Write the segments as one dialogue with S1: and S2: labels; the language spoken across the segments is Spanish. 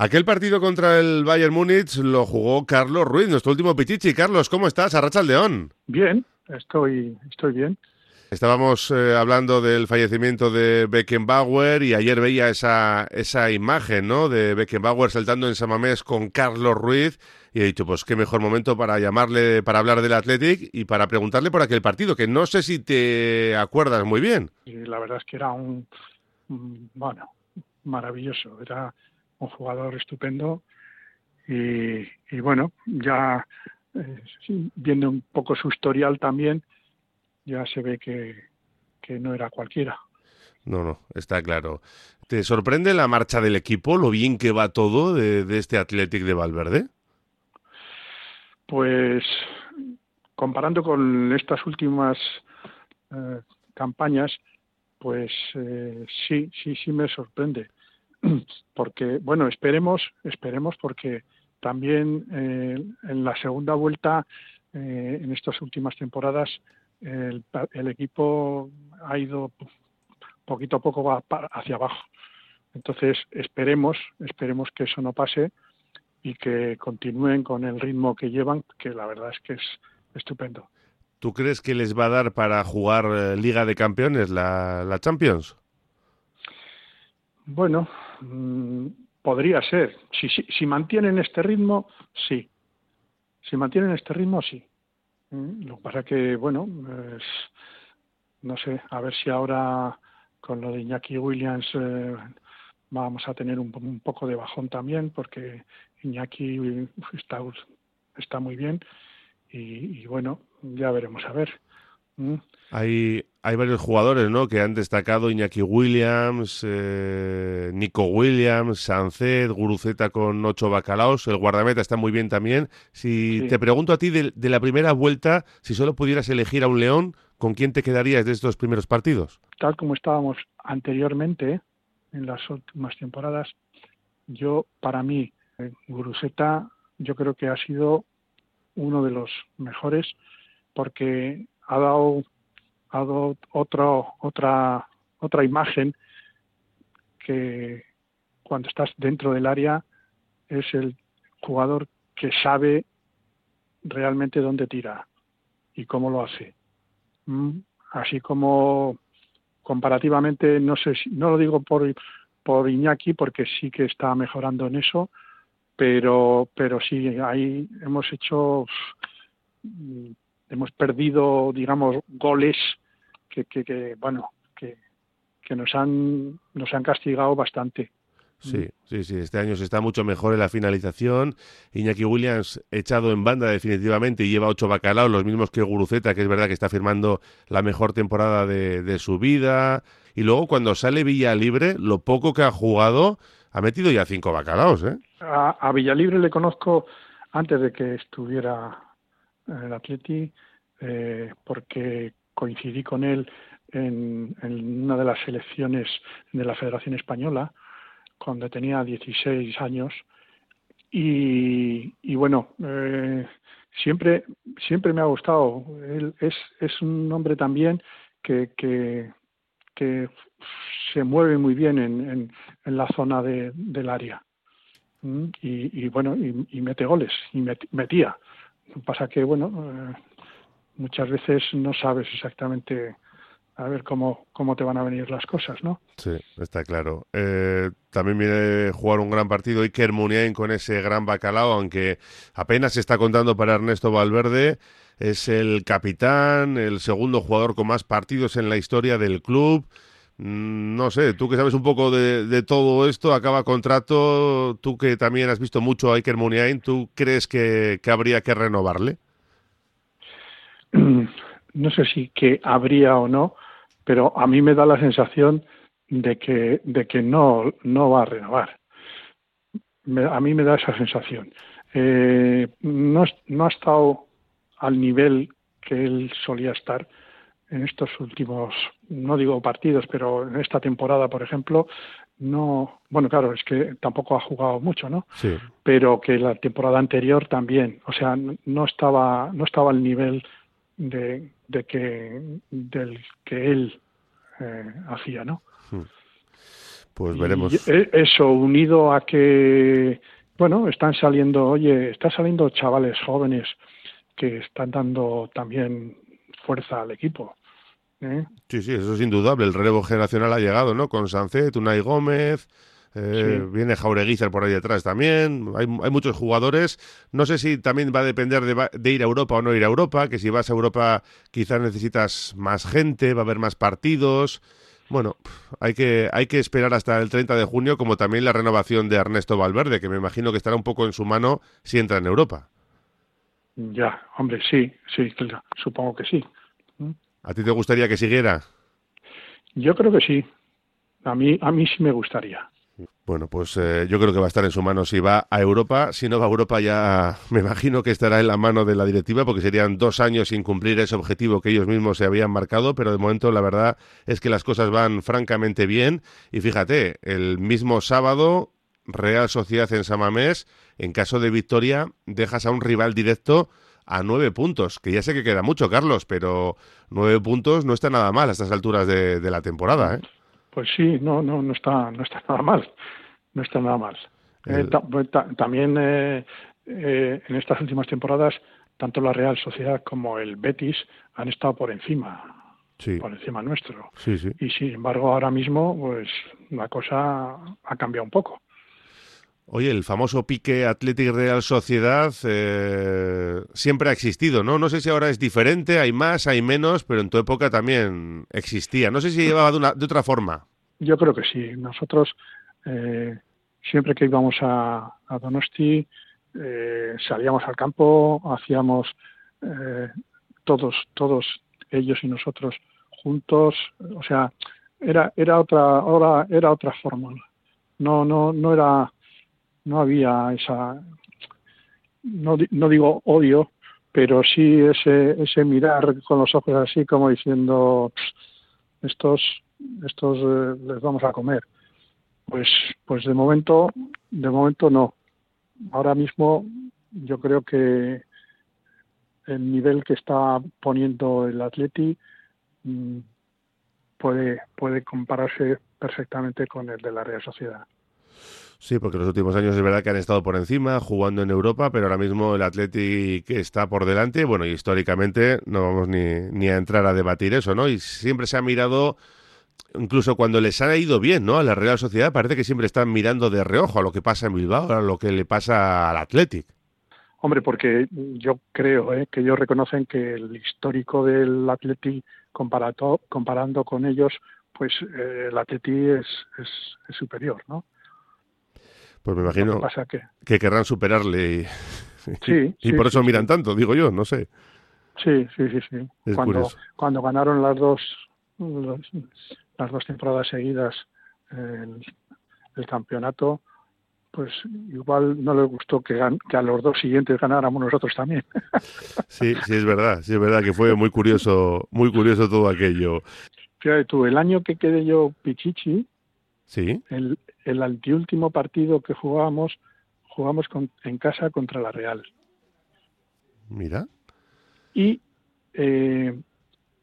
S1: Aquel partido contra el Bayern Múnich lo jugó Carlos Ruiz, nuestro último pichichi. Carlos, ¿cómo estás? Arracha León.
S2: Bien, estoy, estoy bien.
S1: Estábamos eh, hablando del fallecimiento de Beckenbauer y ayer veía esa, esa imagen ¿no? de Beckenbauer saltando en Samamés con Carlos Ruiz y he dicho, pues qué mejor momento para llamarle, para hablar del Athletic y para preguntarle por aquel partido, que no sé si te acuerdas muy bien.
S2: Y la verdad es que era un, bueno, maravilloso, era un jugador estupendo y, bueno, ya eh, viendo un poco su historial también, ya se ve que, que no era cualquiera.
S1: No, no, está claro. ¿Te sorprende la marcha del equipo, lo bien que va todo de, de este Athletic de Valverde?
S2: Pues comparando con estas últimas eh, campañas, pues eh, sí, sí, sí me sorprende. Porque, bueno, esperemos, esperemos porque también eh, en la segunda vuelta, en estas últimas temporadas, el, el, equipo ha ido poquito a poco hacia abajo. Entonces, esperemos, esperemos que eso no pase y que continúen con el ritmo que llevan, que la verdad es que es estupendo.
S1: ¿Tú crees que les va a dar para jugar eh, Liga de Campeones, la, Champions?
S2: Bueno, podría ser. Si, si, si, mantienen este ritmo, sí. Si mantienen este ritmo, sí. Mm, lo que pasa que, bueno, no sé, a ver si ahora con lo de Iñaki Williams eh, vamos a tener un, un, poco de bajón también, porque Iñaki está, está muy bien y, bueno, ya veremos a ver.
S1: ¿Mm? Hay, hay varios jugadores ¿no? que han destacado, Iñaki Williams, eh, Nico Williams, Sancet, Guruceta con ocho bacalaos, el guardameta está muy bien también. Si te pregunto a ti de, de, la primera vuelta, si solo pudieras elegir a un león, ¿con quién te quedarías de estos primeros partidos?
S2: Tal como estábamos anteriormente, en las últimas temporadas, yo, para mí, Guruseta yo creo que ha sido uno de los mejores porque ha dado, ha dado otro, otra, otra imagen que cuando estás dentro del área es el jugador que sabe realmente dónde tira y cómo lo hace. Mm, así como comparativamente, no sé si, no lo digo por, por Iñaki porque sí que está mejorando en eso, pero pero sí ahí hemos hecho mm, hemos perdido digamos goles que, que, bueno que, que nos han nos han castigado bastante
S1: Sí, sí, sí. Este año se está mucho mejor en la finalización. Iñaki Williams echado en banda definitivamente y lleva ocho bacalaos, los mismos que Guruceta, que es verdad que está firmando la mejor temporada de, de su vida. Y luego cuando sale Villa Libre, lo poco que ha jugado, ha metido ya cinco bacalaos, ¿eh?
S2: A, Villalibre le conozco antes de que estuviera en el Atleti, eh, porque coincidí con él en, una de las selecciones de la Federación Española, cuando tenía 16 años. Y, bueno, eh, siempre, siempre me ha gustado. Él es, es un hombre también que, que, que se mueve muy bien en, en, la zona de, del área. Mm, y, y, bueno, y, mete goles, y metía. Pasa que, bueno, eh, muchas veces no sabes exactamente a ver cómo, cómo te van a venir las cosas, ¿no?
S1: Sí, está claro. Eh, también viene jugar un gran partido Iker Muniain con ese gran bacalao, aunque apenas se está contando para Ernesto Valverde. Es el capitán, el segundo jugador con más partidos en la historia del club. Mm, no sé, tú que sabes un poco de, todo esto, acaba contrato, tú que también has visto mucho a Iker Muniain, ¿tú crees que, habría que renovarle?
S2: No sé si que habría o no, pero a mí me da la sensación de que, de que no, no va a renovar. a mí me da esa sensación. Eh, no, no ha estado al nivel que él solía estar en estos últimos, no digo partidos, pero en esta temporada, por ejemplo, no, bueno, claro, es que tampoco ha jugado mucho, ¿no?
S1: Sí.
S2: Pero que la temporada anterior también, o sea, no estaba, no estaba al nivel de, de que del que él eh, hacía, ¿no? Hmm.
S1: Pues veremos.
S2: E, eso, unido a que, bueno, están saliendo, oye, están saliendo chavales jóvenes que están dando también fuerza al equipo. ¿eh?
S1: Sí, sí, eso es indudable. El relevo generacional ha llegado, ¿no? Con Sancet, Unai Gómez, eh, viene Jaureguizar por ahí detrás también. Hay, hay, muchos jugadores. No sé si también va a depender de, de, ir a Europa o no ir a Europa, que si vas a Europa quizás necesitas más gente, va a haber más partidos. Bueno, hay que, hay que esperar hasta el 30 de junio, como también la renovación de Ernesto Valverde, que me imagino que estará un poco en su mano si entra en Europa.
S2: Ya, hombre, sí, sí, supongo que sí.
S1: ¿A ti te gustaría que siguiera?
S2: Yo creo que sí. A mí, a mí sí me gustaría.
S1: Bueno, pues eh, yo creo que va a estar en su mano si va a Europa. Si no va a Europa ya me imagino que estará en la mano de la directiva porque serían dos años sin cumplir ese objetivo que ellos mismos se habían marcado, pero de momento la verdad es que las cosas van francamente bien. Y fíjate, el mismo sábado, Real Sociedad en Samamés, en caso de victoria, dejas a un rival directo a nueve puntos, que ya sé que queda mucho, Carlos, pero nueve puntos no está nada mal a estas alturas de, de la temporada, ¿eh?
S2: Pues sí, no, no, no está, no está nada mal, no está nada mal. Eh, pues también eh, eh, en estas últimas temporadas, tanto la Real Sociedad como el Betis han estado por encima, por encima nuestro. Y sin embargo, ahora mismo, pues la cosa ha cambiado un poco.
S1: Oye, el famoso pique Athletic Real Sociedad siempre ha existido, ¿no? No sé si ahora es diferente, hay más, hay menos, pero en tu época también existía. No sé si llevaba de, una, de otra forma.
S2: Yo creo que sí. Nosotros, eh, siempre que íbamos a, Donosti, eh, salíamos al campo, hacíamos eh, todos, todos ellos y nosotros juntos. O sea, era, era otra, ahora era otra fórmula. No, no, no era, no había esa, no, no digo odio, pero sí ese, ese mirar con los ojos así como diciendo estos estos eh, les vamos a comer. Pues, pues de momento, de momento no. Ahora mismo yo creo que el nivel que está poniendo el Atleti mm, puede, puede compararse perfectamente con el de la Real Sociedad.
S1: Sí, porque los últimos años es verdad que han estado por encima, jugando en Europa, pero ahora mismo el Atleti que está por delante, bueno, históricamente no vamos ni, ni a entrar a debatir eso, ¿no? Y siempre se ha mirado incluso cuando les ha ido bien, ¿no? A la Real Sociedad parece que siempre están mirando de reojo a lo que pasa en Bilbao, a lo que le pasa al Athletic.
S2: Hombre, porque yo creo ¿eh? que ellos reconocen que el histórico del Athletic comparando con ellos, pues eh, el Athletic es, es, superior, ¿no?
S1: Pues me imagino que... querrán superarle y, y por eso miran tanto, digo yo, no sé.
S2: Sí, sí, sí, sí. cuando, cuando ganaron las dos las dos temporadas seguidas el, el campeonato, pues igual no les gustó que, que, a los dos siguientes ganáramos nosotros también.
S1: Sí, sí es verdad, sí es verdad que fue muy curioso, muy curioso todo aquello.
S2: Fíjate tú, el año que quedé yo Pichichi,
S1: sí.
S2: el, el antiúltimo partido que jugábamos, jugamos en casa contra la Real.
S1: Mira.
S2: Y eh,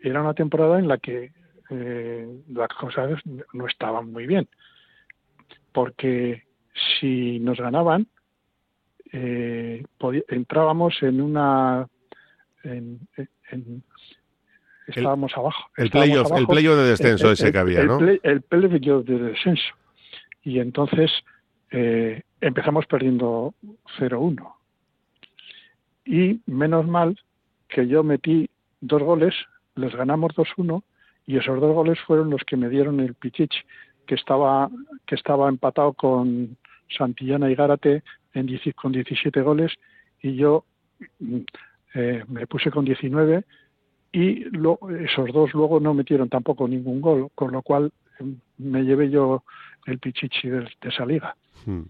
S2: era una temporada en la que eh, las cosas no estaban muy bien, porque si nos ganaban, eh, entrábamos en una... estábamos abajo.
S1: El playoff el play de descenso ese que había, ¿no?
S2: el playoff de descenso. Y entonces eh, empezamos perdiendo 0-1. Y menos mal que yo metí dos goles, les ganamos 2-1 y esos dos goles fueron los que me dieron el Pichich, que estaba, que estaba empatado con Santillana y Gárate en, con 17 goles y yo mm, eh, me puse con 19 y lo, esos dos luego no metieron tampoco ningún gol, con lo cual mm, me llevé yo el Pichichi de, esa liga. Hmm.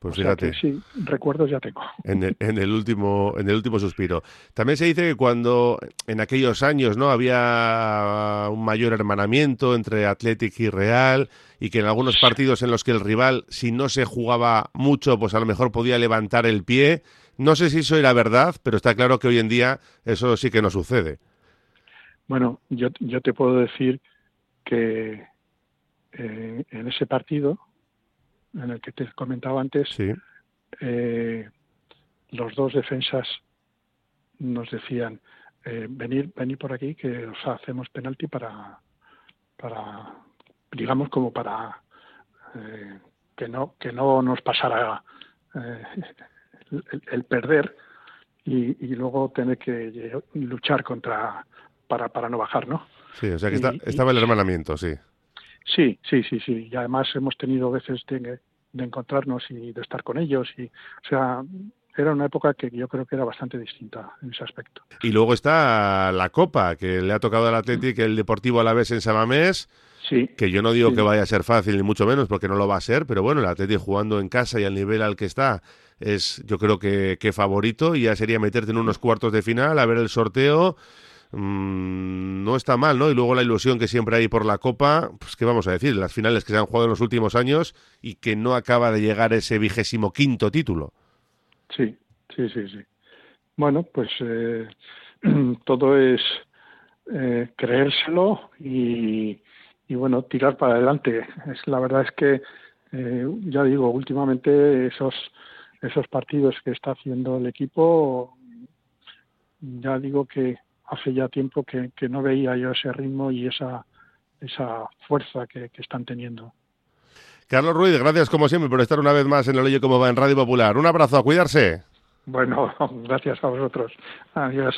S1: Pues fíjate.
S2: sí, recuerdos ya tengo.
S1: En el, en el, último, en el último suspiro. También se dice que cuando en aquellos años no había un mayor hermanamiento entre Athletic y Real y que en algunos partidos en los que el rival, si no se jugaba mucho, pues a lo mejor podía levantar el pie. No sé si eso era verdad, pero está claro que hoy en día eso sí que no sucede.
S2: Bueno, yo, yo te puedo decir que eh, en ese partido, en el que te comentaba antes, eh, los dos defensas nos decían, eh, venir, venir por aquí que os hacemos penalti para, para digamos como para eh, que no que no nos pasara eh, el, perder y, luego tener que luchar contra para, para no bajar, ¿no?
S1: Sí, o sea que estaba el hermanamiento, sí.
S2: Sí, sí, sí, sí. Y además hemos tenido veces de, de encontrarnos y de estar con ellos y, o sea, era una época que yo creo que era bastante distinta en ese aspecto.
S1: Y luego está la Copa, que le ha tocado al Atlético, el Deportivo a la vez en Samamés.
S2: Sí,
S1: que yo no digo que vaya a ser fácil, ni mucho menos, porque no lo va a ser, pero bueno, el Atlético jugando en casa y al nivel al que está es, yo creo que, que favorito y ya sería meterte en unos cuartos de final, a ver el sorteo. Mm, no está mal, ¿no? Y luego la ilusión que siempre hay por la Copa, pues qué vamos a decir, las finales que se han jugado en los últimos años y que no acaba de llegar ese vigésimo quinto título.
S2: Sí, sí, sí, sí. Bueno, pues eh, todo es eh, creérselo y, bueno, tirar para adelante. Es, la verdad es que, eh, ya digo, últimamente esos, esos partidos que está haciendo el equipo, ya digo que hace ya tiempo que, que no veía yo ese ritmo y esa, esa fuerza que, que están teniendo.
S1: Carlos Ruiz, gracias como siempre por estar una vez más en el Oye Cómo Va en Radio Popular. Un abrazo, a cuidarse.
S2: Bueno, gracias a vosotros. Adiós.